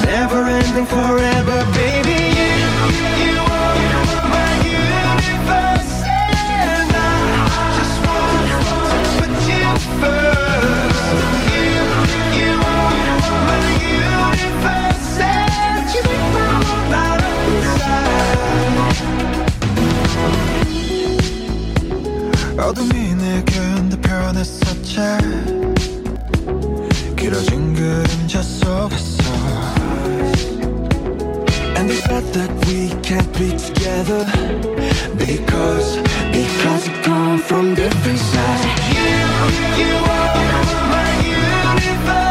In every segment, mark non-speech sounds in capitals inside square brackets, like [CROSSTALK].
There's a paradise they couldn't capture. That bright infinity inside your eyes. 매일 밤 내게 날아가 꿈이란 것도 잊은 채 나 웃으며 너를 만나 Never ending forever baby you, you are my universe And I just want to put you first You, you are my universe And you make my world light up inside 어둠이 내겐 더 변했었지 길어진 그림자 속에서 And it's not that we can't be together. Because, because we come from different sides. You, you are my universe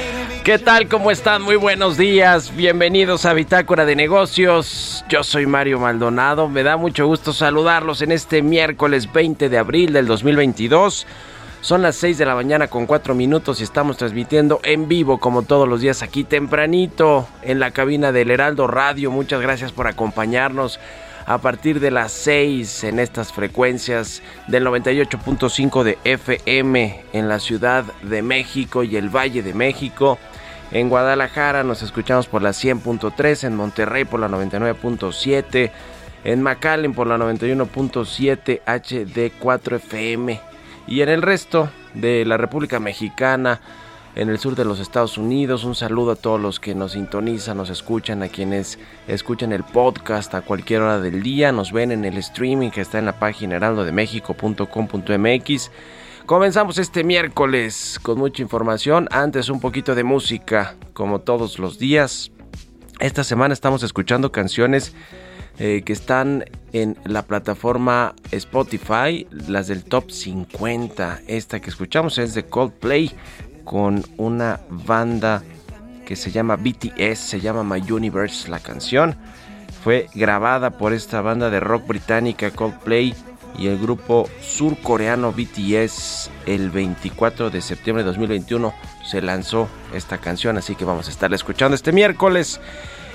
¿Qué tal? ¿Cómo están? Muy buenos días. Bienvenidos a Bitácora de Negocios. Yo soy Mario Maldonado. Me da mucho gusto saludarlos en este miércoles 20 de abril del 2022. Son las 6 de la mañana con 4 minutos y estamos transmitiendo en vivo como todos los días aquí tempranito en la cabina del Heraldo Radio. Muchas gracias por acompañarnos a partir de las 6 en estas frecuencias del 98.5 de FM en la Ciudad de México y el Valle de México. En Guadalajara nos escuchamos por la 100.3, en Monterrey por la 99.7, en McAllen por la 91.7 HD4 FM y en el resto de la República Mexicana, en el sur de los Estados Unidos. Un saludo a todos los que nos sintonizan, nos escuchan, a quienes escuchan el podcast a cualquier hora del día, nos ven en el streaming que está en la página heraldodemexico.com.mx. Comenzamos este miércoles con mucha información, antes un poquito de música, como todos los días. Esta semana estamos escuchando canciones eh, que están en la plataforma Spotify, las del top 50. Esta que escuchamos es de Coldplay con una banda que se llama BTS, se llama My Universe la canción. Fue grabada por esta banda de rock británica Coldplay y el grupo surcoreano BTS el 24 de septiembre de 2021 se lanzó esta canción, así que vamos a estar escuchando este miércoles.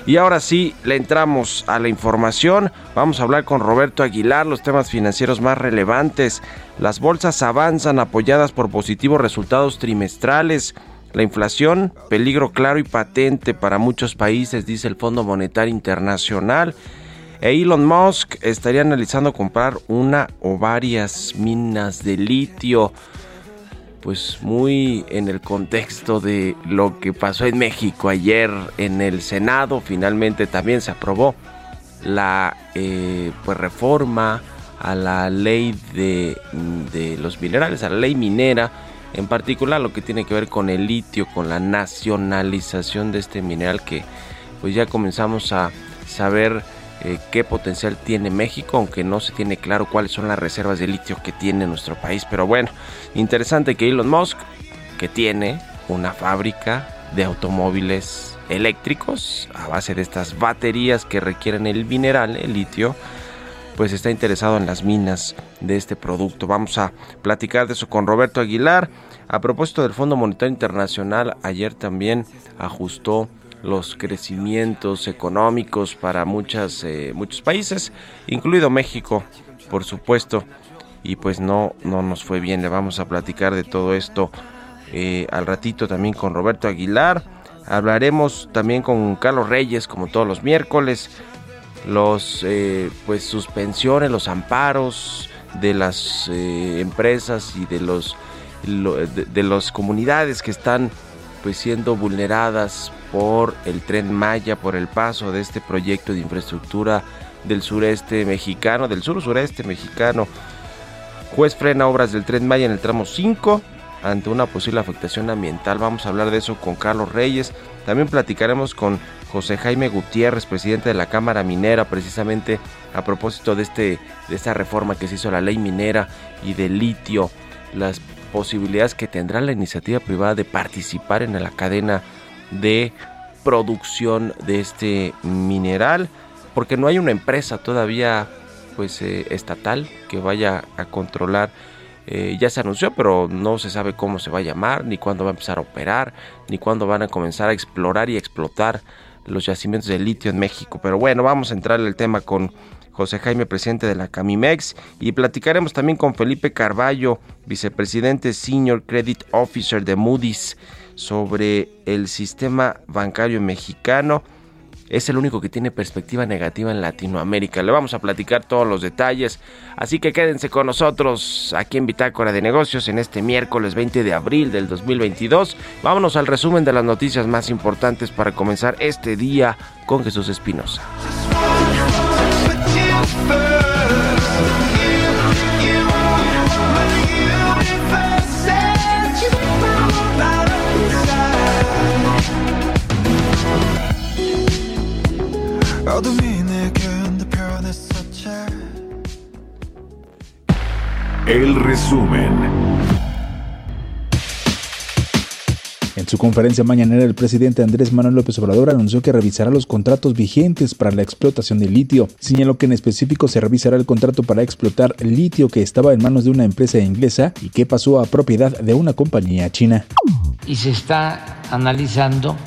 Y ahora sí, le entramos a la información. Vamos a hablar con Roberto Aguilar los temas financieros más relevantes. Las bolsas avanzan apoyadas por positivos resultados trimestrales. La inflación, peligro claro y patente para muchos países, dice el Fondo Monetario Internacional. E Elon Musk estaría analizando comprar una o varias minas de litio pues muy en el contexto de lo que pasó en México ayer en el Senado. Finalmente también se aprobó la eh, pues reforma a la ley de, de, los minerales, a la ley minera, en particular lo que tiene que ver con el litio, con la nacionalización de este mineral que pues ya comenzamos a saber eh, qué potencial tiene México, aunque no se tiene claro cuáles son las reservas de litio que tiene nuestro país. Pero bueno, interesante que Elon Musk, que tiene una fábrica de automóviles eléctricos a base de estas baterías que requieren el mineral, el litio, pues está interesado en las minas de este producto. Vamos a platicar de eso con Roberto Aguilar. A propósito del Fondo Monetario Internacional, ayer también ajustó los crecimientos económicos para muchas, eh, muchos países, incluido México, por supuesto. Y pues no, no nos fue bien. Le vamos a platicar de todo esto eh, al ratito también con Roberto Aguilar. Hablaremos también con Carlos Reyes, como todos los miércoles. Los eh, pues suspensiones, los amparos de las empresas y de los de, de las comunidades que están pues siendo vulneradas por el tren Maya, por el paso de este proyecto de infraestructura del sureste mexicano, del sur sureste mexicano. Juez frena obras del tren Maya en el tramo 5 ante una posible afectación ambiental. Vamos a hablar de eso con Carlos Reyes. También platicaremos con José Jaime Gutiérrez, presidente de la Cámara Minera, precisamente a propósito de, este, de esta reforma que se hizo la ley minera y del litio, las posibilidades que tendrá la iniciativa privada de participar en la cadena de producción de este mineral, porque no hay una empresa todavía pues eh, estatal que vaya a controlar. Eh, ya se anunció, pero no se sabe cómo se va a llamar, ni cuándo va a empezar a operar, ni cuándo van a comenzar a explorar y explotar los yacimientos de litio en México. Pero bueno, vamos a entrar en el tema con José Jaime, presidente de la Camimex, y platicaremos también con Felipe Carballo, vicepresidente Senior Credit Officer de Moody's sobre el sistema bancario mexicano. Es el único que tiene perspectiva negativa en Latinoamérica. Le vamos a platicar todos los detalles. Así que quédense con nosotros aquí en Bitácora de Negocios en este miércoles 20 de abril del 2022. Vámonos al resumen de las noticias más importantes para comenzar este día con Jesús Espinosa. El resumen. Su conferencia mañanera, el presidente Andrés Manuel López Obrador anunció que revisará los contratos vigentes para la explotación de litio. Señaló que en específico se revisará el contrato para explotar litio que estaba en manos de una empresa inglesa y que pasó a propiedad de una compañía china. Y se está analizando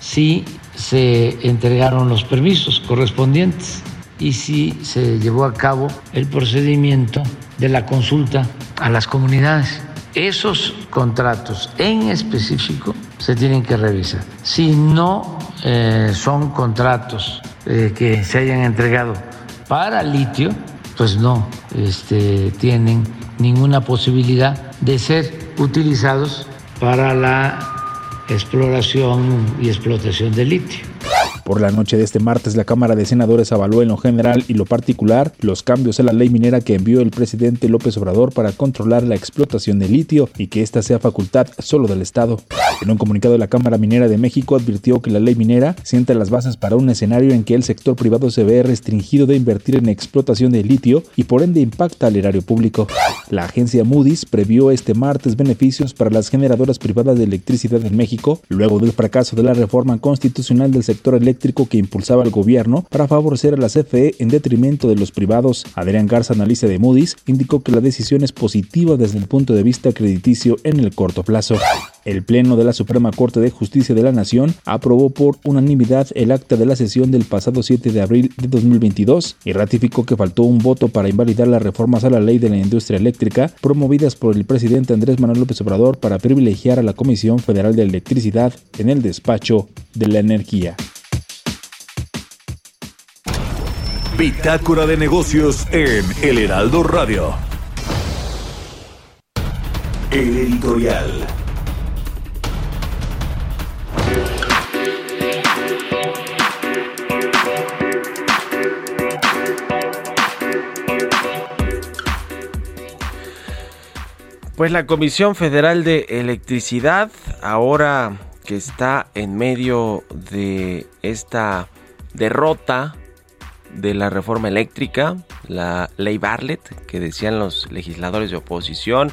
si se entregaron los permisos correspondientes y si se llevó a cabo el procedimiento de la consulta a las comunidades. Esos contratos en específico se tienen que revisar. Si no eh, son contratos eh, que se hayan entregado para litio, pues no este, tienen ninguna posibilidad de ser utilizados para la exploración y explotación de litio. Por la noche de este martes, la Cámara de Senadores avaló en lo general y lo particular los cambios a la ley minera que envió el presidente López Obrador para controlar la explotación de litio y que ésta sea facultad solo del Estado. En un comunicado, la Cámara Minera de México advirtió que la ley minera sienta las bases para un escenario en que el sector privado se ve restringido de invertir en explotación de litio y por ende impacta al erario público. La agencia Moody's previó este martes beneficios para las generadoras privadas de electricidad en México, luego del fracaso de la reforma constitucional del sector eléctrico que impulsaba el gobierno para favorecer a la CFE en detrimento de los privados. Adrián Garza, analista de Moody's, indicó que la decisión es positiva desde el punto de vista crediticio en el corto plazo. El Pleno de la Suprema Corte de Justicia de la Nación aprobó por unanimidad el acta de la sesión del pasado 7 de abril de 2022 y ratificó que faltó un voto para invalidar las reformas a la ley de la industria eléctrica promovidas por el presidente Andrés Manuel López Obrador para privilegiar a la Comisión Federal de Electricidad en el despacho de la energía. Bitácora de negocios en El Heraldo Radio. El editorial. Pues la Comisión Federal de Electricidad, ahora que está en medio de esta derrota de la reforma eléctrica, la ley Bartlett, que decían los legisladores de oposición,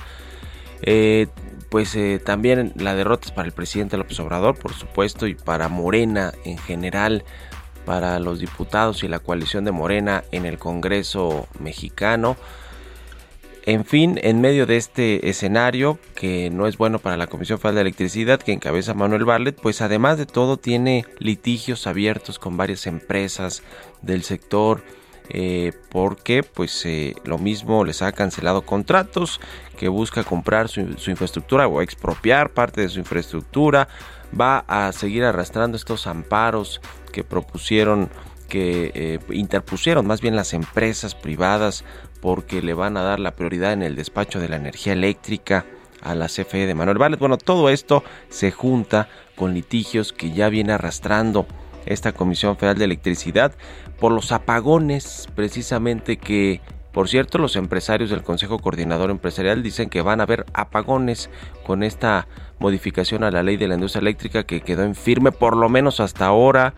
eh, pues eh, también la derrota es para el presidente López Obrador, por supuesto, y para Morena en general, para los diputados y la coalición de Morena en el Congreso mexicano. En fin, en medio de este escenario, que no es bueno para la Comisión Federal de Electricidad, que encabeza Manuel Barlet, pues además de todo tiene litigios abiertos con varias empresas del sector, eh, porque pues eh, lo mismo les ha cancelado contratos, que busca comprar su, infraestructura o expropiar parte de su infraestructura, va a seguir arrastrando estos amparos que propusieron que eh, interpusieron más bien las empresas privadas porque le van a dar la prioridad en el despacho de la energía eléctrica a la CFE de Manuel Valles. Bueno, todo esto se junta con litigios que ya viene arrastrando esta Comisión Federal de Electricidad por los apagones precisamente que por cierto, los empresarios del Consejo Coordinador Empresarial dicen que van a haber apagones con esta modificación a la ley de la industria eléctrica que quedó en firme por lo menos hasta ahora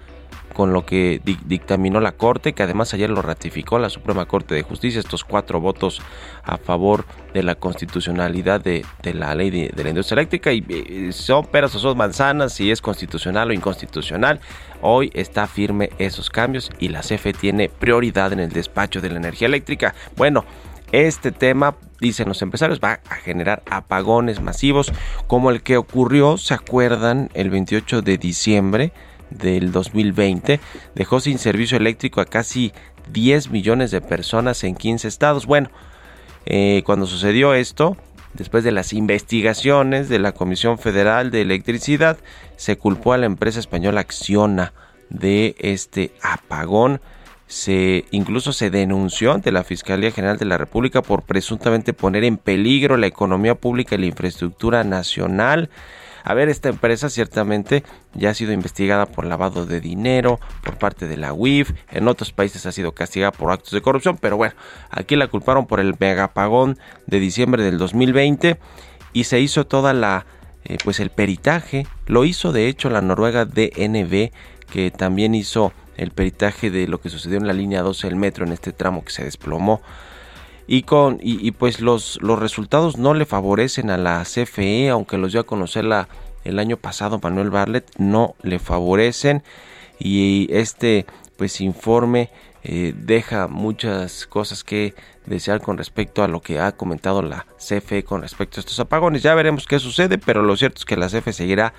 con lo que dictaminó la Corte, que además ayer lo ratificó la Suprema Corte de Justicia, estos cuatro votos a favor de la constitucionalidad de, la ley de, la industria eléctrica, y eh, son peras o son manzanas, si es constitucional o inconstitucional. Hoy está firme esos cambios y la CFE tiene prioridad en el despacho de la energía eléctrica. Bueno, este tema, dicen los empresarios, va a generar apagones masivos como el que ocurrió, ¿se acuerdan? El 28 de diciembre del 2020 dejó sin servicio eléctrico a casi 10 millones de personas en 15 estados. Bueno, eh, cuando sucedió esto, después de las investigaciones de la Comisión Federal de Electricidad, se culpó a la empresa española Acciona de este apagón. Se incluso se denunció ante la Fiscalía General de la República por presuntamente poner en peligro la economía pública y la infraestructura nacional. A ver, esta empresa ciertamente ya ha sido investigada por lavado de dinero por parte de la UIF, en otros países ha sido castigada por actos de corrupción, pero bueno, aquí la culparon por el megapagón de diciembre del 2020 y se hizo toda la eh, pues el peritaje, lo hizo de hecho la Noruega DNB que también hizo el peritaje de lo que sucedió en la línea 12 del metro en este tramo que se desplomó y con y, pues los, los resultados no le favorecen a la CFE aunque los dio a conocer la, el año pasado Manuel Barlet no le favorecen. Y este pues informe eh, deja muchas cosas que desear con respecto a lo que ha comentado la CFE con respecto a estos apagones. Ya veremos qué sucede pero lo cierto es que la CFE seguirá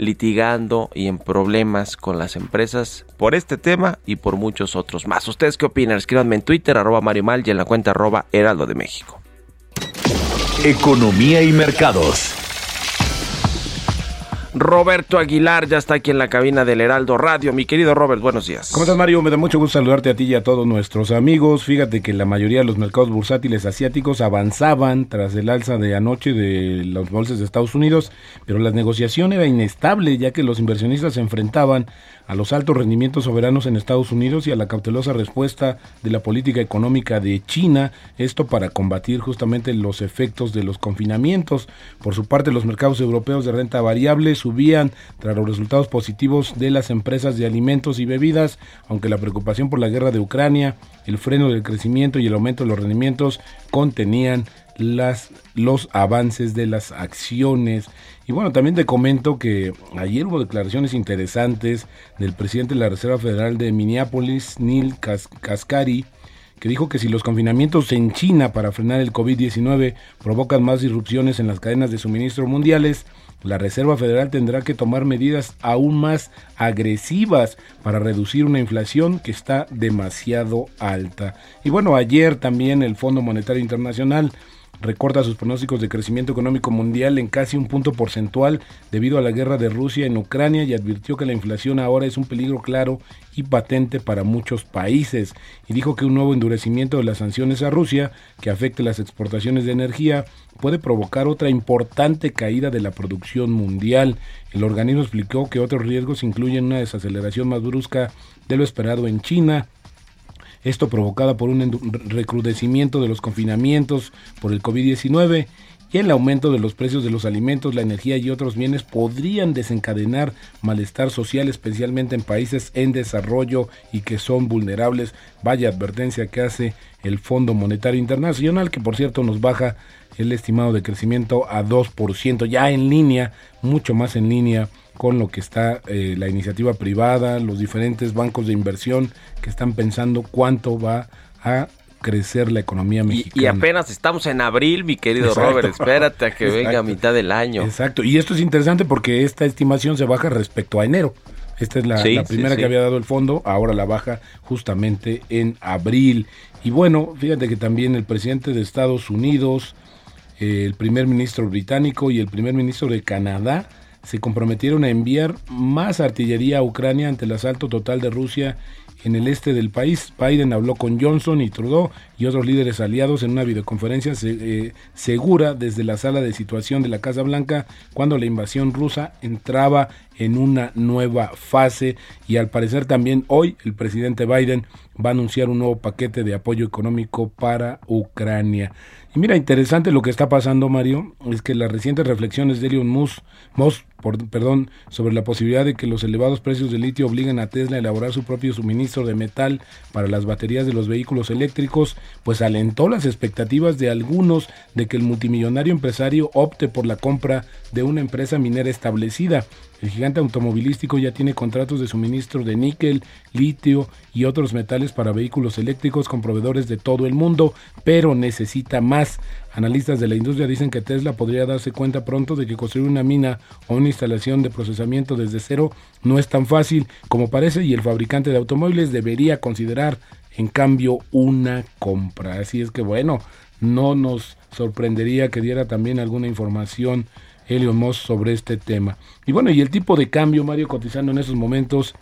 litigando y en problemas con las empresas por este tema y por muchos otros más. ¿Ustedes qué opinan? Escríbanme en Twitter, arroba Mario Mal y en la cuenta arroba Heraldo de México. Economía y mercados. Roberto Aguilar ya está aquí en la cabina del Heraldo Radio. Mi querido Robert, buenos días. ¿Cómo estás, Mario? Me da mucho gusto saludarte a ti y a todos nuestros amigos. Fíjate que la mayoría de los mercados bursátiles asiáticos avanzaban tras el alza de anoche de los bolsas de Estados Unidos, pero la negociación era inestable ya que los inversionistas se enfrentaban a los altos rendimientos soberanos en Estados Unidos y a la cautelosa respuesta de la política económica de China, esto para combatir justamente los efectos de los confinamientos. Por su parte, los mercados europeos de renta variable subían tras los resultados positivos de las empresas de alimentos y bebidas, aunque la preocupación por la guerra de Ucrania, el freno del crecimiento y el aumento de los rendimientos contenían los avances de las acciones. Y bueno, también te comento que ayer hubo declaraciones interesantes del presidente de la Reserva Federal de Minneapolis, Neil Kaskari, que dijo que si los confinamientos en China para frenar el COVID-19 provocan más disrupciones en las cadenas de suministro mundiales, la Reserva Federal tendrá que tomar medidas aún más agresivas para reducir una inflación que está demasiado alta. Y bueno, ayer también el Fondo Monetario Internacional recorta sus pronósticos de crecimiento económico mundial en casi un punto porcentual debido a la guerra de Rusia en Ucrania y advirtió que la inflación ahora es un peligro claro y patente para muchos países y dijo que un nuevo endurecimiento de las sanciones a Rusia que afecte las exportaciones de energía puede provocar otra importante caída de la producción mundial. El organismo explicó que otros riesgos incluyen una desaceleración más brusca de lo esperado en China, esto provocada por un recrudecimiento de los confinamientos por el COVID-19 y el aumento de los precios de los alimentos, la energía y otros bienes podrían desencadenar malestar social, especialmente en países en desarrollo y que son vulnerables. Vaya advertencia que hace el Fondo Monetario Internacional, que por cierto nos baja el estimado de crecimiento a 2%, ya en línea, mucho más en línea con lo que está eh, la iniciativa privada, los diferentes bancos de inversión que están pensando cuánto va a crecer la economía mexicana. Y, apenas estamos en abril, mi querido Robert, espérate a que [LAUGHS] venga a mitad del año. Exacto, y esto es interesante porque esta estimación se baja respecto a enero. Esta es la, primera que había dado el fondo, ahora la baja justamente en abril. Y bueno, fíjate que también el presidente de Estados Unidos, eh, el primer ministro británico y el primer ministro de Canadá se comprometieron a enviar más artillería a Ucrania ante el asalto total de Rusia en el este del país. Biden habló con Johnson y Trudeau y otros líderes aliados en una videoconferencia eh, segura desde la sala de situación de la Casa Blanca cuando la invasión rusa entraba en una nueva fase y al parecer también hoy el presidente Biden va a anunciar un nuevo paquete de apoyo económico para Ucrania. Y mira, interesante lo que está pasando, Mario, es que las recientes reflexiones de Elon Musk, perdón, sobre la posibilidad de que los elevados precios del litio obliguen a Tesla a elaborar su propio suministro de metal para las baterías de los vehículos eléctricos, pues alentó las expectativas de algunos de que el multimillonario empresario opte por la compra de una empresa minera establecida. El gigante automovilístico ya tiene contratos de suministro de níquel, litio y otros metales para vehículos eléctricos con proveedores de todo el mundo, pero necesita más. Analistas de la industria dicen que Tesla podría darse cuenta pronto de que construir una mina o una instalación de procesamiento desde cero no es tan fácil como parece y el fabricante de automóviles debería considerar en cambio una compra. Así es que bueno, no nos sorprendería que diera también alguna información Elon Musk sobre este tema. Y bueno, y el tipo de cambio, Mario, cotizando en esos momentos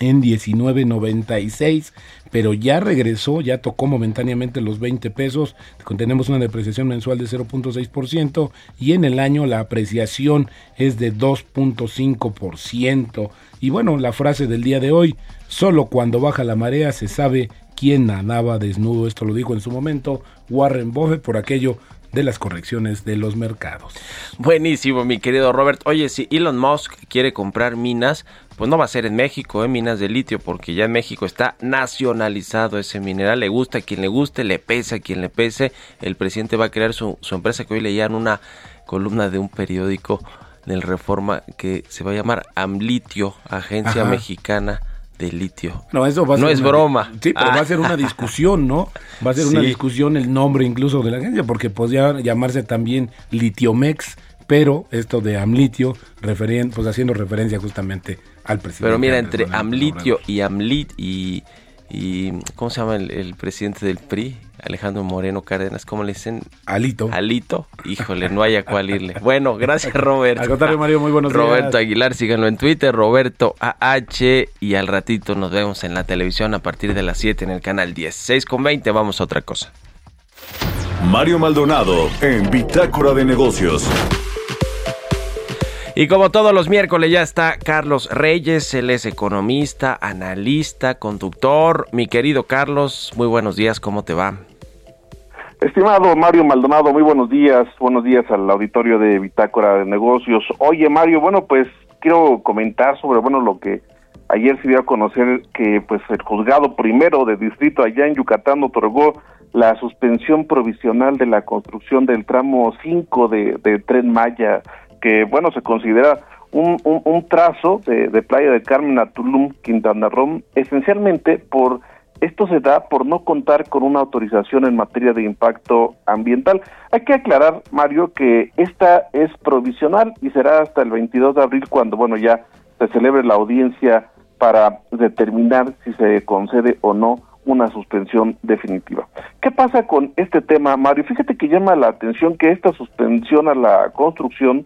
en 19.96, pero ya regresó, ya tocó momentáneamente los 20 pesos, tenemos una depreciación mensual de 0.6% y en el año la apreciación es de 2.5%. Y bueno, la frase del día de hoy, solo cuando baja la marea se sabe quién nadaba desnudo, esto lo dijo en su momento Warren Buffett por aquello de las correcciones de los mercados. Buenísimo, mi querido Robert. Oye, si Elon Musk quiere comprar minas, pues no va a ser en México, ¿eh? minas de litio, porque ya en México está nacionalizado ese mineral. Le gusta a quien le guste, le pese a quien le pese. El presidente va a crear su, empresa que hoy leía en una columna de un periódico del Reforma que se va a llamar Amlitio, Agencia Mexicana de litio. No, eso va a no es broma. Sí, pero va a ser una discusión, ¿no? Va a ser una discusión el nombre incluso de la agencia, porque podría llamarse también Litiomex, pero esto de Amlitio, pues haciendo referencia justamente al presidente. Pero mira, entre Amlitio y Amlit y, y ¿cómo se llama el presidente del PRI? Alejandro Moreno Cárdenas, ¿cómo le dicen? Alito. Alito, híjole, no hay a cuál irle. [LAUGHS] Bueno, gracias Roberto. Al contrario, Mario, muy buenos días. Roberto Aguilar, síganlo en Twitter, Roberto AH, y al ratito nos vemos en la televisión a partir de las 7 en el canal 10. 6 con 20, vamos a otra cosa. Mario Maldonado en Bitácora de Negocios. Y como todos los miércoles ya está Carlos Reyes, él es economista, analista, conductor. Mi querido Carlos, muy buenos días, ¿cómo te va? Estimado Mario Maldonado, muy buenos días, buenos días al auditorio de Bitácora de Negocios. Oye Mario, bueno pues quiero comentar sobre bueno lo que ayer se dio a conocer que pues el juzgado primero de distrito allá en Yucatán otorgó la suspensión provisional de la construcción del tramo 5 de, de Tren Maya, que bueno se considera un, un, trazo de, de, Playa del Carmen a Tulum, Quintana Roo, esencialmente por esto se da por no contar con una autorización en materia de impacto ambiental. Hay que aclarar, Mario, que esta es provisional y será hasta el 22 de abril cuando, bueno, ya se celebre la audiencia para determinar si se concede o no una suspensión definitiva. ¿Qué pasa con este tema, Mario? Fíjate que llama la atención que esta suspensión a la construcción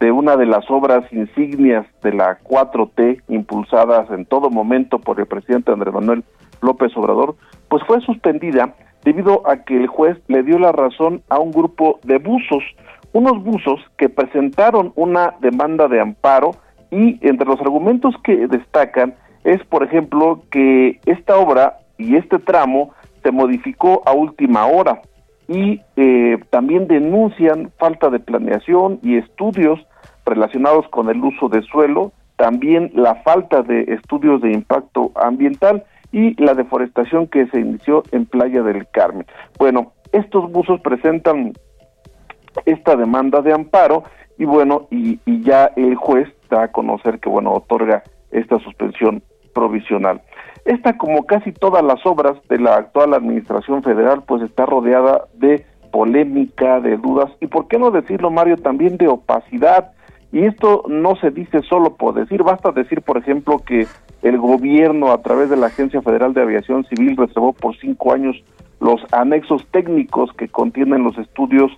de una de las obras insignias de la 4T impulsadas en todo momento por el presidente Andrés Manuel López Obrador, pues fue suspendida debido a que el juez le dio la razón a un grupo de buzos, unos buzos que presentaron una demanda de amparo y entre los argumentos que destacan es, por ejemplo, que esta obra y este tramo se modificó a última hora. y eh, también denuncian falta de planeación y estudios relacionados con el uso de suelo, también la falta de estudios de impacto ambiental y la deforestación que se inició en Playa del Carmen. Bueno, estos buzos presentan esta demanda de amparo y bueno, y, ya el juez da a conocer que bueno, otorga esta suspensión provisional. Esta, como casi todas las obras de la actual administración federal, pues está rodeada de polémica, de dudas y, por qué no decirlo, Mario, también de opacidad. Y esto no se dice solo por decir, basta decir, por ejemplo, que el gobierno, a través de la Agencia Federal de Aviación Civil, reservó por cinco años los anexos técnicos que contienen los estudios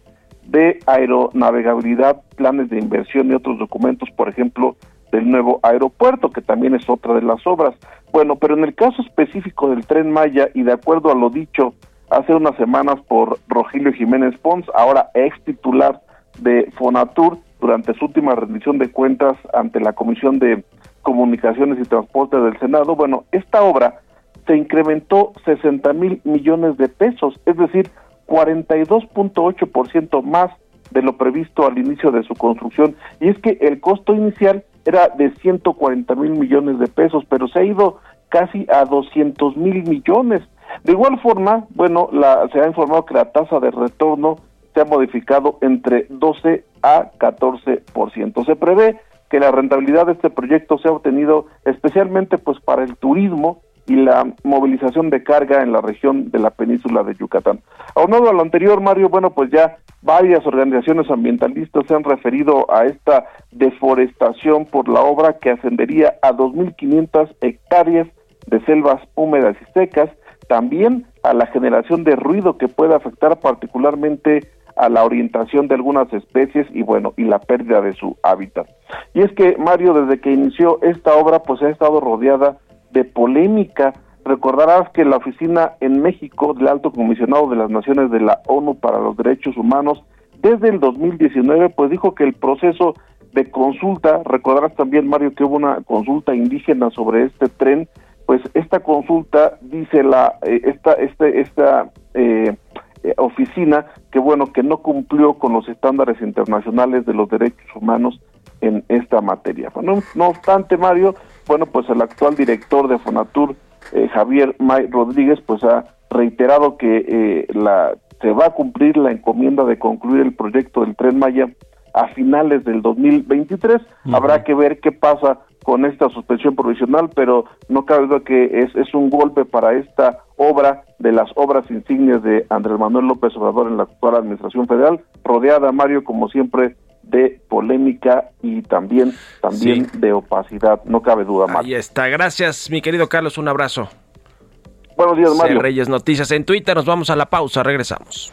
de aeronavegabilidad, planes de inversión y otros documentos, por ejemplo, del nuevo aeropuerto, que también es otra de las obras. Bueno, pero en el caso específico del tren Maya, y de acuerdo a lo dicho hace unas semanas por Rogelio Jiménez Pons, ahora ex titular de Fonatur, durante su última rendición de cuentas ante la Comisión de Comunicaciones y Transporte del Senado, bueno, esta obra se incrementó 60 mil millones de pesos, es decir, 42.8% más de lo previsto al inicio de su construcción. Y es que el costo inicial era de 140 mil millones de pesos, pero se ha ido casi a 200 mil millones. De igual forma, bueno, la, se ha informado que la tasa de retorno se ha modificado entre 12 a 14%. Se prevé que la rentabilidad de este proyecto sea obtenido especialmente pues para el turismo y la movilización de carga en la región de la península de Yucatán. Aunado a lo anterior, Mario, bueno, pues ya varias organizaciones ambientalistas se han referido a esta deforestación por la obra que ascendería a 2.500 hectáreas de selvas húmedas y secas, también a la generación de ruido que puede afectar particularmente a la orientación de algunas especies y bueno, y la pérdida de su hábitat. Y es que Mario, desde que inició esta obra, pues ha estado rodeada de polémica. Recordarás que la oficina en México del Alto Comisionado de las Naciones de la ONU para los Derechos Humanos desde el 2019 pues dijo que el proceso de consulta, recordarás también Mario que hubo una consulta indígena sobre este tren, pues esta consulta dice la eh, esta este esta eh, eh, oficina que bueno que no cumplió con los estándares internacionales de los derechos humanos en esta materia. No obstante, Mario, bueno, pues el actual director de Fonatur, eh, Javier May Rodríguez, pues ha reiterado que eh, la se va a cumplir la encomienda de concluir el proyecto del Tren Maya a finales del 2023. Habrá que ver qué pasa con esta suspensión provisional, pero no cabe duda que es, es un golpe para esta obra de las obras insignias de Andrés Manuel López Obrador en la actual Administración Federal, rodeada, Mario, como siempre, de polémica y también, también de opacidad, no cabe duda más. Ahí está, gracias mi querido Carlos, un abrazo. Buenos días, Mario. Reyes Noticias en Twitter, nos vamos a la pausa, regresamos.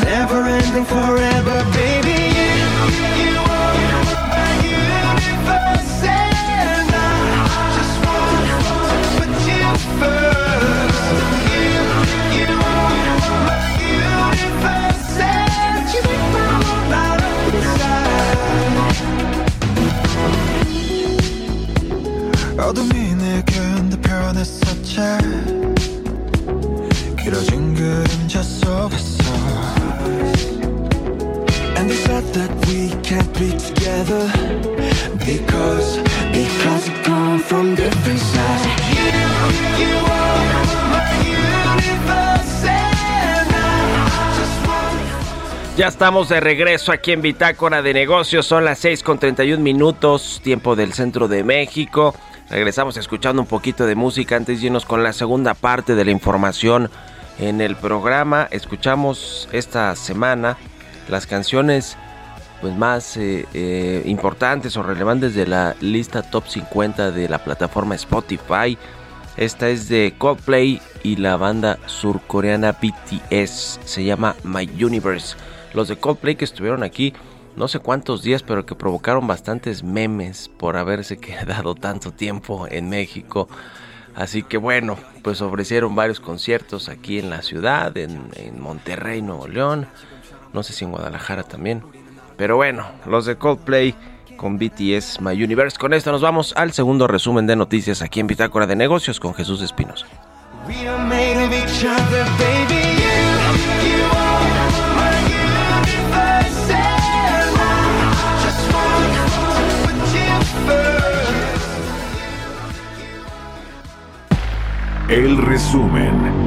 paradise they couldn't capture that bright infinity inside your eyes. 매일 밤 내게 날아가 꿈이란 것도 잊은 채 나 웃으며 너를 만나 Never ending forever baby you, you are my universe and I just want to put you first You, you are my universe and you make my world light up inside 어둠이 내겐 더 변했었지 can't be together Because, because we come from different sides You, you are my universe And I just want Ya estamos de regreso aquí en Bitácora de Negocios. Son las 6 con 31 minutos, tiempo del centro de México. Regresamos escuchando un poquito de música antes de irnos con la segunda parte de la información en el programa. Escuchamos esta semana las canciones pues más eh, eh, importantes o relevantes de la lista top 50 de la plataforma Spotify. Esta es de Coldplay y la banda surcoreana BTS. Se llama My Universe. Los de Coldplay que estuvieron aquí no sé cuántos días, pero que provocaron bastantes memes por haberse [LAUGHS] quedado tanto tiempo en México. Así que bueno, pues ofrecieron varios conciertos aquí en la ciudad, en, en, Monterrey, Nuevo León, no sé si en Guadalajara también. Pero bueno, los de Coldplay con BTS My Universe. Con esto nos vamos al segundo resumen de noticias aquí en Bitácora de Negocios con Jesús Espinosa. El resumen.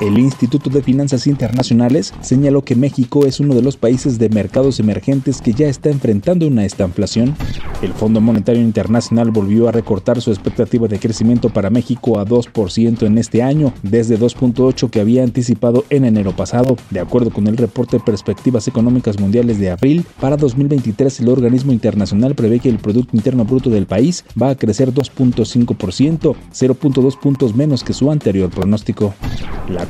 El Instituto de Finanzas Internacionales señaló que México es uno de los países de mercados emergentes que ya está enfrentando una estanflación. El Fondo Monetario Internacional volvió a recortar su expectativa de crecimiento para México a 2% en este año, desde 2.8 que había anticipado en enero pasado. De acuerdo con el reporte Perspectivas Económicas Mundiales de abril, para 2023 el organismo internacional prevé que el Producto Interno Bruto del país va a crecer 2.5%, 0.2 puntos menos que su anterior pronóstico. La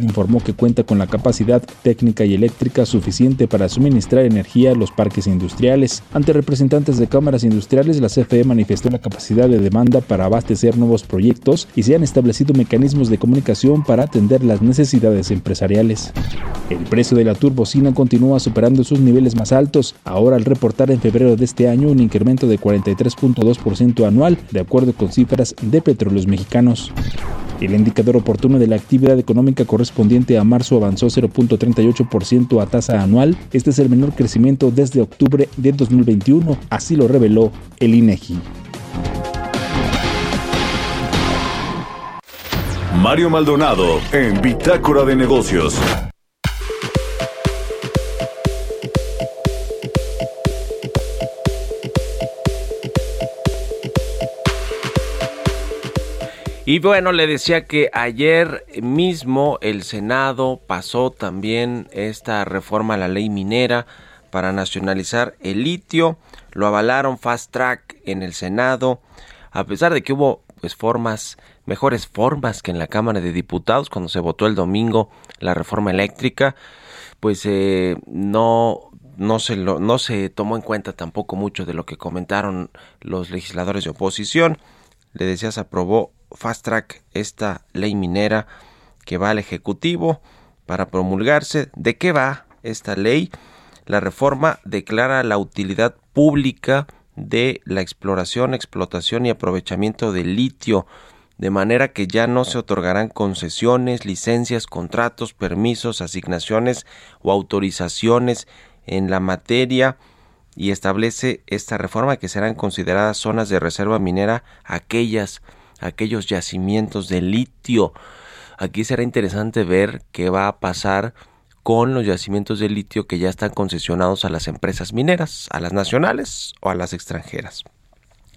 Informó que cuenta con la capacidad técnica y eléctrica suficiente para suministrar energía a los parques industriales. Ante representantes de cámaras industriales, la CFE manifestó la capacidad de demanda para abastecer nuevos proyectos y se han establecido mecanismos de comunicación para atender las necesidades empresariales. El precio de la turbocina continúa superando sus niveles más altos, ahora al reportar en febrero de este año un incremento de 43.2% anual, de acuerdo con cifras de petróleos mexicanos. El indicador oportuno de la actividad económica correspondiente a marzo avanzó 0.38% a tasa anual. Este es el menor crecimiento desde octubre de 2021, así lo reveló el INEGI. Mario Maldonado en Bitácora de Negocios. Y bueno, le decía que ayer mismo el Senado pasó también esta reforma a la ley minera para nacionalizar el litio. Lo avalaron fast track en el Senado, a pesar de que hubo pues formas, mejores formas que en la Cámara de Diputados cuando se votó el domingo la reforma eléctrica, pues eh, no no se lo, no se tomó en cuenta tampoco mucho de lo que comentaron los legisladores de oposición. Le decía, se aprobó fast track esta ley minera que va al Ejecutivo para promulgarse. ¿De qué va esta ley? La reforma declara la utilidad pública de la exploración, explotación y aprovechamiento del litio, de manera que ya no se otorgarán concesiones, licencias, contratos, permisos, asignaciones o autorizaciones en la materia y establece esta reforma que serán consideradas zonas de reserva minera aquellas aquellos yacimientos de litio. Aquí será interesante ver qué va a pasar con los yacimientos de litio que ya están concesionados a las empresas mineras, a las nacionales o a las extranjeras.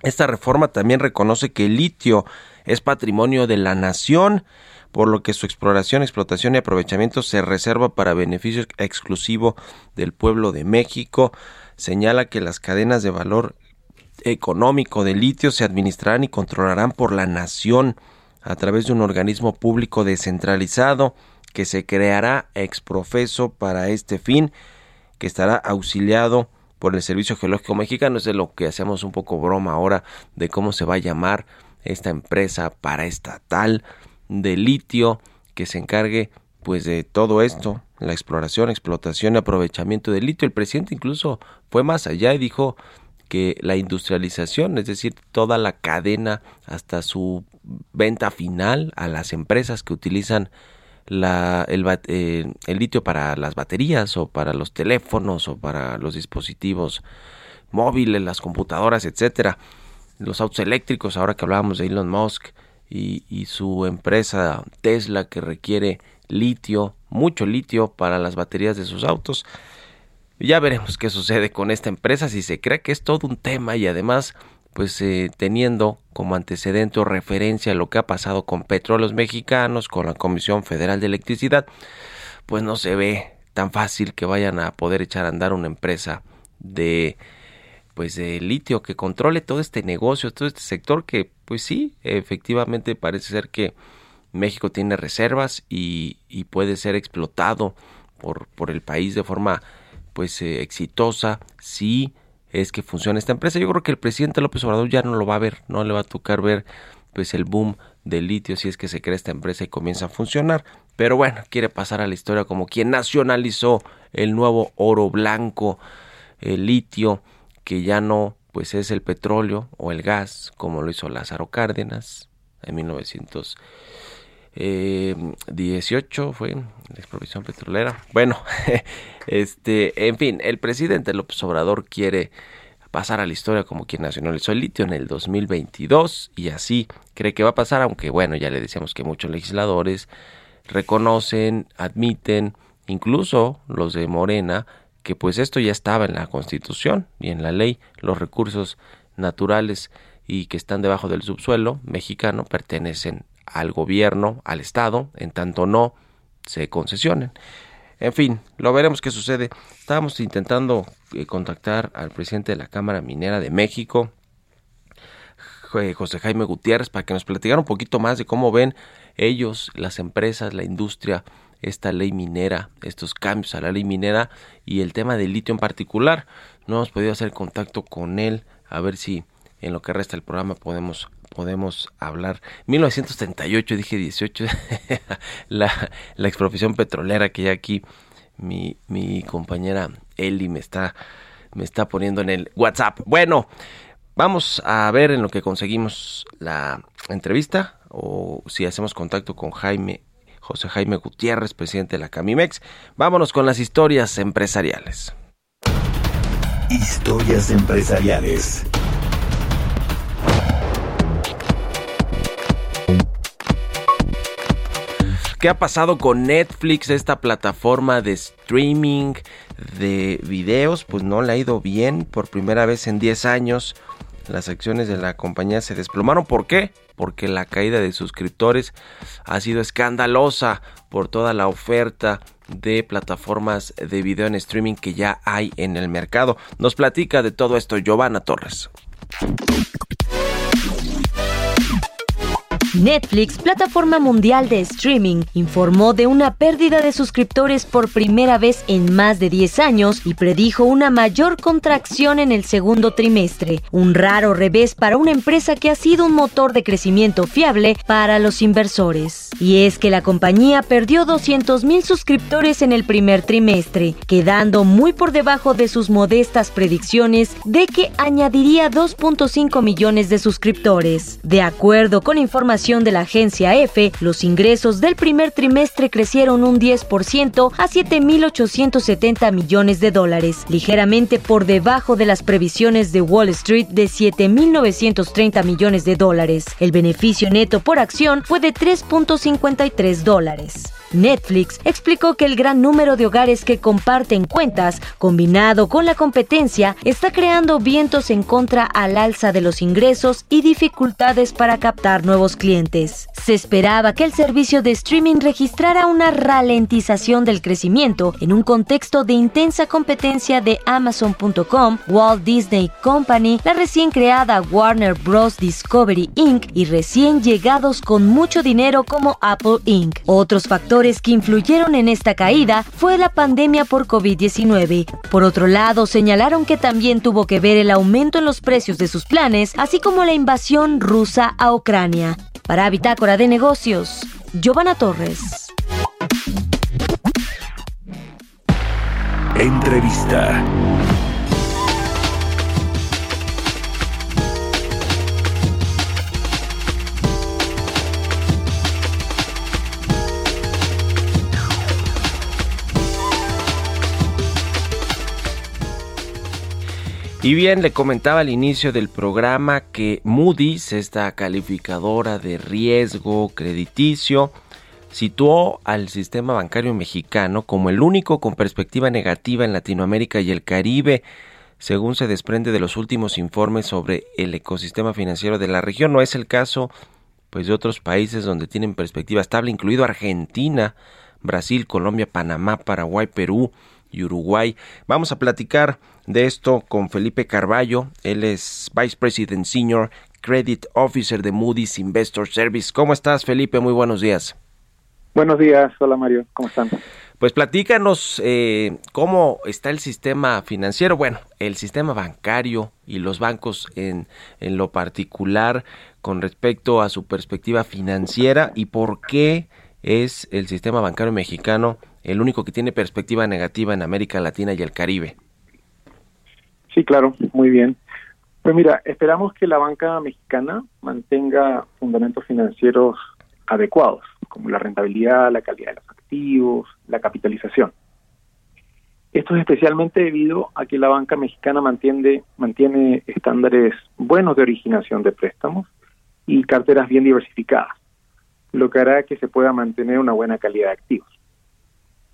Esta reforma también reconoce que el litio es patrimonio de la nación, por lo que su exploración, explotación y aprovechamiento se reserva para beneficio exclusivo del pueblo de México. Señala que las cadenas de valor económico de litio se administrarán y controlarán por la nación a través de un organismo público descentralizado que se creará ex profeso para este fin, que estará auxiliado por el Servicio Geológico Mexicano. Es de lo que hacemos un poco broma ahora de cómo se va a llamar esta empresa paraestatal de litio que se encargue pues de todo esto, la exploración, explotación y aprovechamiento de litio. El presidente incluso fue más allá y dijo que la industrialización, es decir, toda la cadena hasta su venta final a las empresas que utilizan la, el, eh, el litio para las baterías o para los teléfonos o para los dispositivos móviles, las computadoras, etcétera. Los autos eléctricos, ahora que hablábamos de Elon Musk y, y su empresa Tesla que requiere litio, mucho litio para las baterías de sus autos. Ya veremos qué sucede con esta empresa, si se cree que es todo un tema y además pues eh, teniendo como antecedente o referencia lo que ha pasado con petróleos mexicanos, con la Comisión Federal de Electricidad, pues no se ve tan fácil que vayan a poder echar a andar una empresa de pues de litio que controle todo este negocio, todo este sector que pues sí, efectivamente parece ser que México tiene reservas y, y puede ser explotado por, por el país de forma pues eh, exitosa si es que funciona esta empresa. Yo creo que el presidente López Obrador ya no lo va a ver, no le va a tocar ver pues el boom del litio si es que se crea esta empresa y comienza a funcionar. Pero bueno, quiere pasar a la historia como quien nacionalizó el nuevo oro blanco, el litio, que ya no pues es el petróleo o el gas, como lo hizo Lázaro Cárdenas en 1900 eh, 18 fue la exprovisión petrolera. Bueno, [LAUGHS] este, en fin, el presidente López Obrador quiere pasar a la historia como quien nacionalizó el litio en el 2022 y así cree que va a pasar, aunque bueno, ya le decíamos que muchos legisladores reconocen, admiten, incluso los de Morena, que pues esto ya estaba en la Constitución y en la ley, los recursos naturales y que están debajo del subsuelo mexicano pertenecen al gobierno, al Estado, en tanto no se concesionen. En fin, lo veremos qué sucede. Estábamos intentando eh, contactar al presidente de la Cámara Minera de México, José Jaime Gutiérrez, para que nos platicara un poquito más de cómo ven ellos, las empresas, la industria, esta ley minera, estos cambios a la ley minera y el tema del litio en particular. No hemos podido hacer contacto con él, a ver si en lo que resta del programa podemos podemos hablar. 1938, dije 18, [LAUGHS] la, la expropiación petrolera que ya aquí mi, mi compañera Eli me está, me está poniendo en el WhatsApp. Bueno, vamos a ver en lo que conseguimos la entrevista o si hacemos contacto con Jaime, José Jaime Gutiérrez, presidente de la Camimex. Vámonos con las historias empresariales. Historias empresariales. ¿Qué ha pasado con Netflix, esta plataforma de streaming de videos? Pues no le ha ido bien por primera vez en 10 años. Las acciones de la compañía se desplomaron. ¿Por qué? Porque la caída de suscriptores ha sido escandalosa por toda la oferta de plataformas de video en streaming que ya hay en el mercado. Nos platica de todo esto Giovanna Torres. Netflix, plataforma mundial de streaming, informó de una pérdida de suscriptores por primera vez en más de 10 años y predijo una mayor contracción en el segundo trimestre, un raro revés para una empresa que ha sido un motor de crecimiento fiable para los inversores. Y es que la compañía perdió 200.000 suscriptores en el primer trimestre, quedando muy por debajo de sus modestas predicciones de que añadiría 2.5 millones de suscriptores. De acuerdo con información de la agencia EFE, los ingresos del primer trimestre crecieron un 10% a 7.870 millones de dólares, ligeramente por debajo de las previsiones de Wall Street de 7.930 millones de dólares. El beneficio neto por acción fue de 3.53 dólares. Netflix explicó que el gran número de hogares que comparten cuentas, combinado con la competencia, está creando vientos en contra al alza de los ingresos y dificultades para captar nuevos clientes. Se esperaba que el servicio de streaming registrara una ralentización del crecimiento en un contexto de intensa competencia de Amazon.com, Walt Disney Company, la recién creada Warner Bros. Discovery Inc. y recién llegados con mucho dinero como Apple Inc. Otros factores que influyeron en esta caída fue la pandemia por COVID-19. Por otro lado, señalaron que también tuvo que ver el aumento en los precios de sus planes, así como la invasión rusa a Ucrania. Para Bitácora de Negocios, Giovanna Torres. Entrevista. Y bien, le comentaba al inicio del programa que Moody's, esta calificadora de riesgo crediticio, situó al sistema bancario mexicano como el único con perspectiva negativa en Latinoamérica y el Caribe, según se desprende de los últimos informes sobre el ecosistema financiero de la región. No es el caso pues de otros países donde tienen perspectiva estable, incluido Argentina, Brasil, Colombia, Panamá, Paraguay, Perú y Uruguay. Vamos a platicar de esto con Felipe Carballo. Él es Vice President Senior Credit Officer de Moody's Investor Service. ¿Cómo estás, Felipe? Muy buenos días. Buenos días. Hola, Mario. ¿Cómo están? Pues platícanos eh, cómo está el sistema financiero, bueno, el sistema bancario y los bancos en, en lo particular con respecto a su perspectiva financiera y por qué es el sistema bancario mexicano el único que tiene perspectiva negativa en América Latina y el Caribe. Sí, claro, muy bien. Pues mira, esperamos que la banca mexicana mantenga fundamentos financieros adecuados, como la rentabilidad, la calidad de los activos, la capitalización. Esto es especialmente debido a que la banca mexicana mantiene, estándares buenos de originación de préstamos y carteras bien diversificadas, lo que hará que se pueda mantener una buena calidad de activos.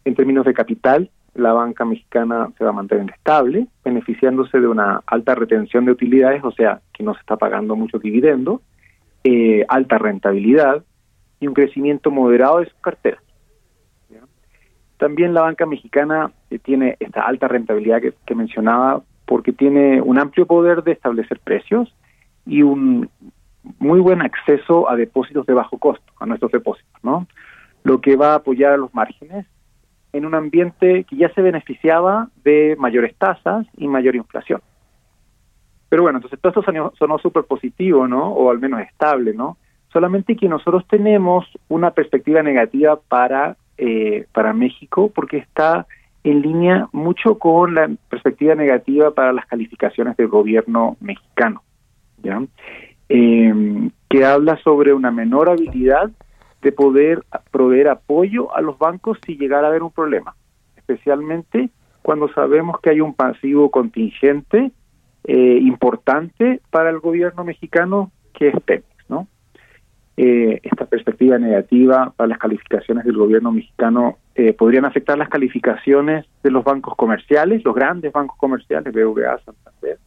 En términos de capital, la banca mexicana se va a mantener estable, beneficiándose de una alta retención de utilidades, o sea, que no se está pagando mucho dividendo, eh, alta rentabilidad y un crecimiento moderado de sus carteras. También la banca mexicana eh, tiene esta alta rentabilidad que, mencionaba porque tiene un amplio poder de establecer precios y un muy buen acceso a depósitos de bajo costo, a nuestros depósitos, ¿no? Lo que va a apoyar a los márgenes en un ambiente que ya se beneficiaba de mayores tasas y mayor inflación. Pero bueno, entonces todo esto sonó, súper positivo, ¿no? O al menos estable, ¿no? Solamente que nosotros tenemos una perspectiva negativa para, eh, para México porque está en línea mucho con la perspectiva negativa para las calificaciones del gobierno mexicano, ¿ya? Eh, que habla sobre una menor habilidad de poder proveer apoyo a los bancos si llegara a haber un problema, especialmente cuando sabemos que hay un pasivo contingente eh, importante para el gobierno mexicano que es Pemex, ¿no? Eh, esta perspectiva negativa para las calificaciones del gobierno mexicano eh, podrían afectar las calificaciones de los bancos comerciales, los grandes bancos comerciales, BVA, Santander,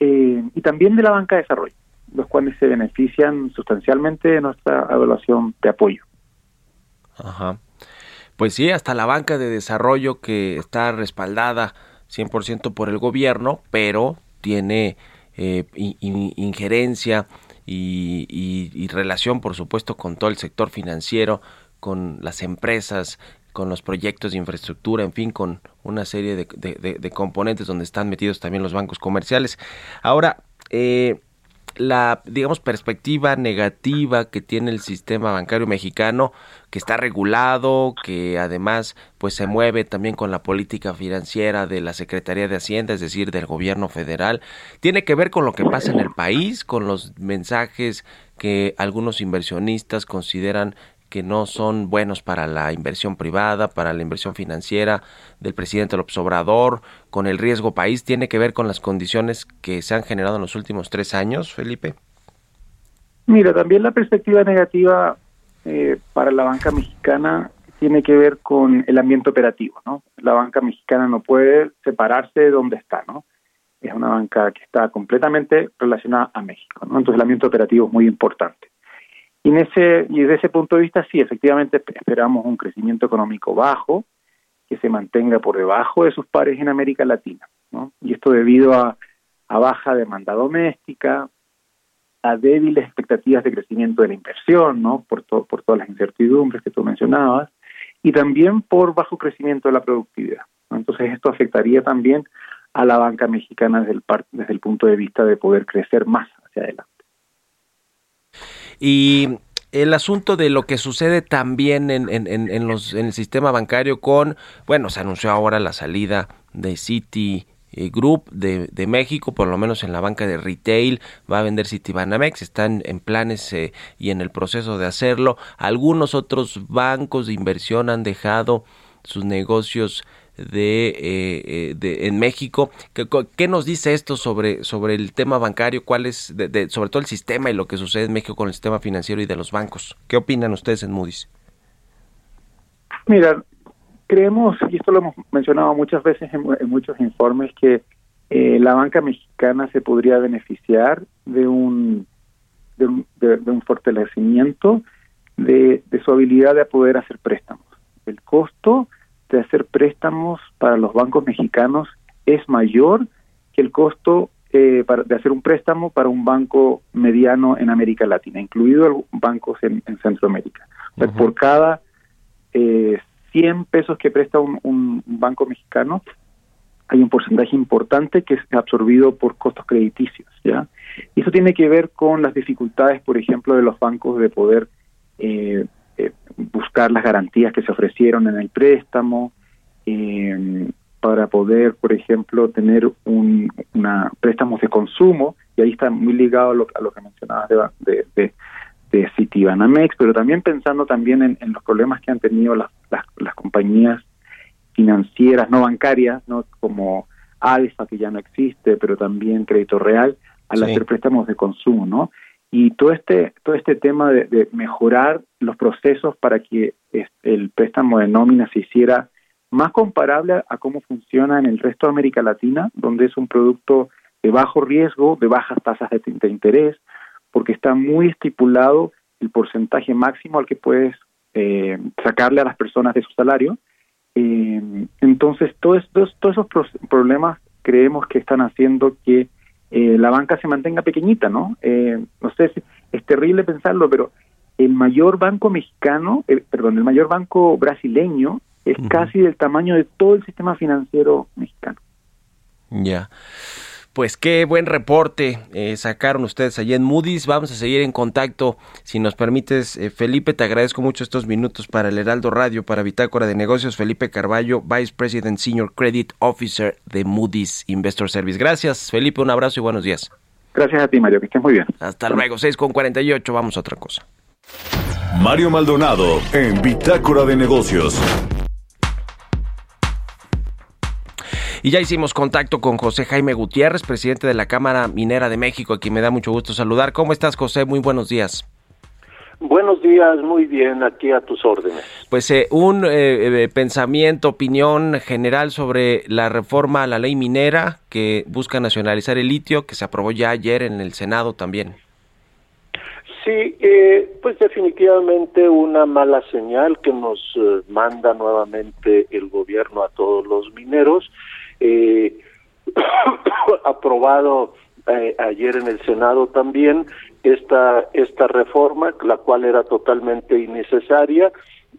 y también de la banca de desarrollo los cuales se benefician sustancialmente de nuestra evaluación de apoyo. Ajá. Pues sí, hasta la banca de desarrollo que está respaldada 100% por el gobierno, pero tiene eh, injerencia y, relación, por supuesto, con todo el sector financiero, con las empresas, con los proyectos de infraestructura, en fin, con una serie de, de componentes donde están metidos también los bancos comerciales. Ahora, eh, la, digamos, perspectiva negativa que tiene el sistema bancario mexicano, que está regulado, que además pues se mueve también con la política financiera de la Secretaría de Hacienda, es decir, del gobierno federal, tiene que ver con lo que pasa en el país, con los mensajes que algunos inversionistas consideran que no son buenos para la inversión privada, para la inversión financiera del presidente López Obrador, con el riesgo país, tiene que ver con las condiciones que se han generado en los últimos tres años, Felipe? Mira, también la perspectiva negativa eh, para la banca mexicana tiene que ver con el ambiente operativo, ¿no? La banca mexicana no puede separarse de donde está, ¿no? Es una banca que está completamente relacionada a México, ¿no? Entonces el ambiente operativo es muy importante. Y, en ese, y desde ese punto de vista, sí, efectivamente esperamos un crecimiento económico bajo, que se mantenga por debajo de sus pares en América Latina. ¿no? Y esto debido a, baja demanda doméstica, a débiles expectativas de crecimiento de la inversión, ¿no? por, por todas las incertidumbres que tú mencionabas, y también por bajo crecimiento de la productividad. Entonces esto afectaría también a la banca mexicana desde el, desde el punto de vista de poder crecer más hacia adelante. Y el asunto de lo que sucede también en, en, en, los, en el sistema bancario con, bueno, se anunció ahora la salida de Citi eh, Group de, de, México, por lo menos en la banca de retail, va a vender Citibanamex, están en planes eh, y en el proceso de hacerlo. Algunos otros bancos de inversión han dejado sus negocios de, eh, de en México. ¿Qué, ¿Qué, nos dice esto sobre, sobre el tema bancario? ¿Cuál es, de, sobre todo el sistema y lo que sucede en México con el sistema financiero y de los bancos? ¿Qué opinan ustedes en Moody's? Mira, creemos, y esto lo hemos mencionado muchas veces en, muchos informes, que eh, la banca mexicana se podría beneficiar de un, de un, de, un fortalecimiento de, de, su habilidad de poder hacer préstamos. El costo de hacer préstamos para los bancos mexicanos es mayor que el costo eh, para, de hacer un préstamo para un banco mediano en América Latina, incluidos bancos en, en Centroamérica. por cada eh, 100 pesos que presta un, banco mexicano, hay un porcentaje importante que es absorbido por costos crediticios, ¿ya? Y eso tiene que ver con las dificultades, por ejemplo, de los bancos de poder eh, eh, buscar las garantías que se ofrecieron en el préstamo, eh, para poder, por ejemplo, tener un una préstamos de consumo, y ahí está muy ligado a lo, a lo que mencionabas de, de, de Citibanamex, pero también pensando también en, los problemas que han tenido las, las, compañías financieras no bancarias, no como Alfa que ya no existe, pero también Crédito Real al hacer préstamos de consumo, ¿no? Y todo este todo este tema de, mejorar los procesos para que el préstamo de nómina se hiciera más comparable a cómo funciona en el resto de América Latina, donde es un producto de bajo riesgo, de bajas tasas de, de interés, porque está muy estipulado el porcentaje máximo al que puedes eh, sacarle a las personas de su salario. Eh, entonces, todos, todos, todos esos problemas creemos que están haciendo que eh, la banca se mantenga pequeñita, ¿no? no sé, si, es terrible pensarlo, pero el mayor banco mexicano, perdón, el mayor banco brasileño es casi del tamaño de todo el sistema financiero mexicano. Ya. Pues qué buen reporte eh, sacaron ustedes allí en Moody's. Vamos a seguir en contacto. Si nos permites, eh, Felipe, te agradezco mucho estos minutos para el Heraldo Radio, para Bitácora de Negocios. Felipe Carballo, Vice President Senior Credit Officer de Moody's Investor Service. Gracias, Felipe. Un abrazo y buenos días. Gracias a ti, Mario. Que estés muy bien. Hasta luego. 6 con 48. Vamos a otra cosa. Mario Maldonado en Bitácora de Negocios. Y ya hicimos contacto con José Jaime Gutiérrez, presidente de la Cámara Minera de México, a quien me da mucho gusto saludar. ¿Cómo estás, José? Muy buenos días. Buenos días, muy bien, aquí a tus órdenes. Pues eh, un eh, eh, pensamiento, opinión general sobre la reforma a la ley minera que busca nacionalizar el litio, que se aprobó ya ayer en el Senado también. Sí, pues definitivamente una mala señal que nos manda nuevamente el gobierno a todos los mineros eh, [COUGHS] aprobado eh, ayer en el Senado también esta esta reforma, la cual era totalmente innecesaria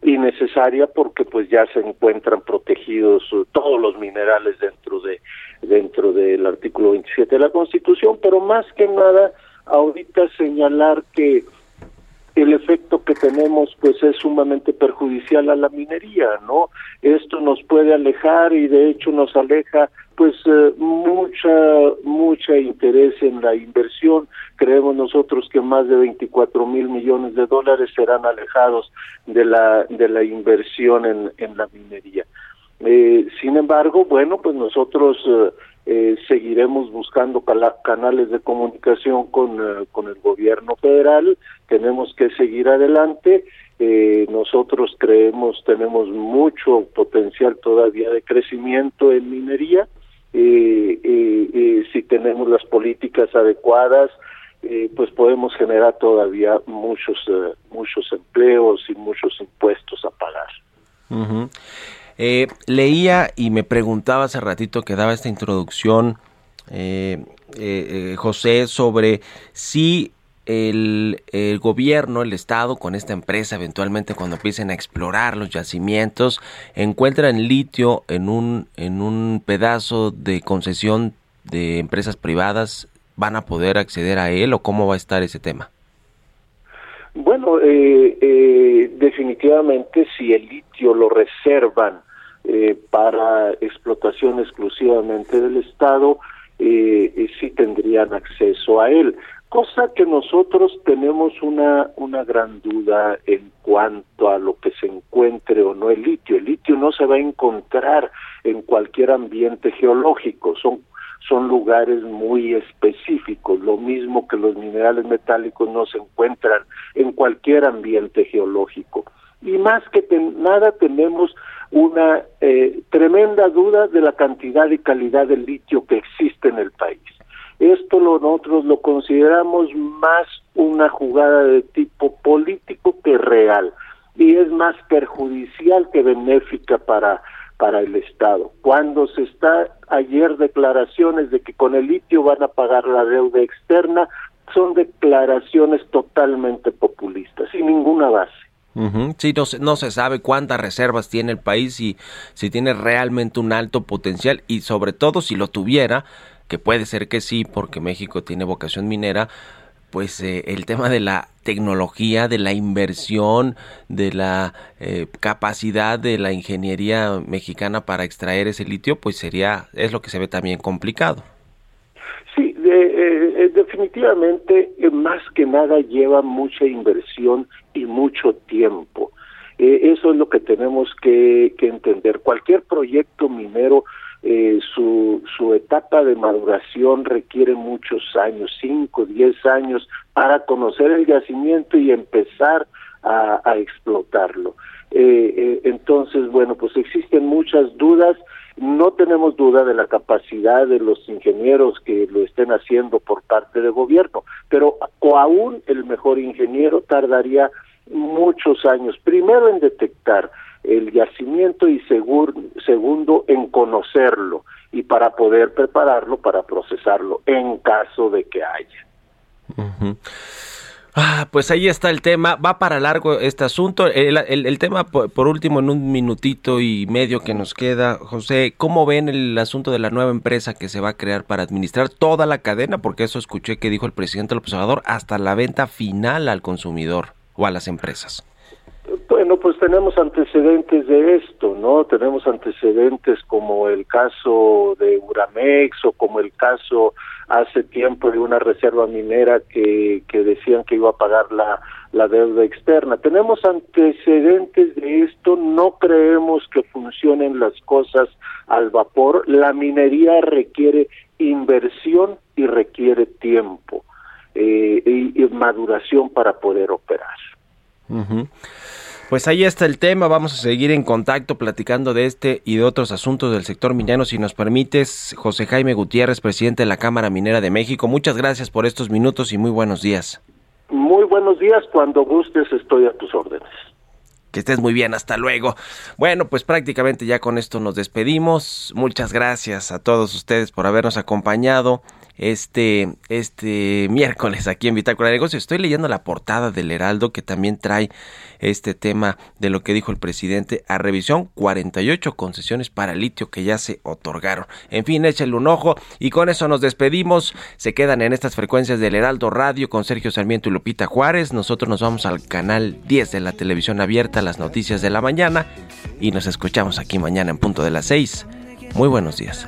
innecesaria porque pues ya se encuentran protegidos todos los minerales dentro de dentro del artículo 27 de la Constitución, pero más que nada ahorita señalar que el efecto que tenemos pues es sumamente perjudicial a la minería, ¿no? Esto nos puede alejar y de hecho nos aleja pues eh, mucha mucha interés en la inversión. Creemos nosotros que más de 24 mil millones de dólares serán alejados de la de la inversión en, en la minería. Eh, sin embargo, bueno, pues nosotros eh, eh, seguiremos buscando canales de comunicación con, eh, con el gobierno federal, tenemos que seguir adelante, eh, nosotros creemos tenemos mucho potencial todavía de crecimiento en minería, si tenemos las políticas adecuadas, pues podemos generar todavía muchos, muchos empleos y muchos impuestos a pagar. Eh, leía y me preguntaba hace ratito que daba esta introducción, eh, eh, José, sobre si el, gobierno, el Estado, con esta empresa, eventualmente cuando empiecen a explorar los yacimientos, encuentran litio en un, en un pedazo de concesión de empresas privadas, ¿van a poder acceder a él o cómo va a estar ese tema? Bueno, definitivamente si el litio lo reservan eh, para explotación exclusivamente del Estado, eh, sí tendrían acceso a él. cosa que nosotros tenemos una, una gran duda en cuanto a lo que se encuentre o no el litio. El litio no se va a encontrar en cualquier ambiente geológico, son, son lugares muy específicos, lo mismo que los minerales metálicos no se encuentran en cualquier ambiente geológico. Y más que nada tenemos una eh, tremenda duda de la cantidad y calidad del litio que existe en el país. Esto lo, nosotros lo consideramos más una jugada de tipo político que real y es más perjudicial que benéfica para para el Estado. Cuando se está ayer declaraciones de que con el litio van a pagar la deuda externa, son declaraciones totalmente populistas, sin ninguna base. Sí, no se, no se sabe cuántas reservas tiene el país y si tiene realmente un alto potencial y sobre todo si lo tuviera, que puede ser que sí, porque México tiene vocación minera, pues eh, el tema de la tecnología, de la inversión, de la eh, capacidad de la ingeniería mexicana para extraer ese litio, pues sería, es lo que se ve también complicado. Sí, eh, definitivamente, más que nada lleva mucha inversión y mucho tiempo. eso es lo que tenemos que, que entender. Cualquier proyecto minero eh, su, su etapa de maduración requiere muchos años, 5, 10 años, para conocer el yacimiento y empezar a, explotarlo. Eh, eh, entonces, bueno, pues existen muchas dudas. No tenemos duda de la capacidad de los ingenieros que lo estén haciendo por parte del gobierno, pero aún el mejor ingeniero tardaría muchos años, primero en detectar el yacimiento y segundo en conocerlo y para poder prepararlo para procesarlo en caso de que haya. Ah, pues ahí está el tema. Va para largo este asunto. El, tema, por, último, en un minutito y medio que nos queda, José, ¿cómo ven el asunto de la nueva empresa que se va a crear para administrar toda la cadena? Porque eso escuché que dijo el presidente López Obrador, hasta la venta final al consumidor o a las empresas. Bueno, pues tenemos antecedentes de esto, ¿no? Tenemos antecedentes como el caso de Uramex o como el caso hace tiempo de una reserva minera que, que decían que iba a pagar la, la deuda externa. Tenemos antecedentes de esto, no creemos que funcionen las cosas al vapor. La minería requiere inversión y requiere tiempo eh, y, maduración para poder operar. Pues ahí está el tema, vamos a seguir en contacto platicando de este y de otros asuntos del sector minero. Si nos permites, José Jaime Gutiérrez, presidente de la Cámara Minera de México, muchas gracias por estos minutos y muy buenos días. Muy buenos días, cuando gustes estoy a tus órdenes. Que estés muy bien, hasta luego. Bueno, pues prácticamente ya con esto nos despedimos. Muchas gracias a todos ustedes por habernos acompañado este, este miércoles aquí en Bitácora de Negocios. Estoy leyendo la portada del Heraldo que también trae este tema de lo que dijo el presidente a revisión 48 concesiones para litio que ya se otorgaron. En fin, échale un ojo y con eso nos despedimos. Se quedan en estas frecuencias del Heraldo Radio con Sergio Sarmiento y Lupita Juárez. Nosotros nos vamos al canal 10 de la televisión abierta, las noticias de la mañana y nos escuchamos aquí mañana en punto de las 6. Muy buenos días.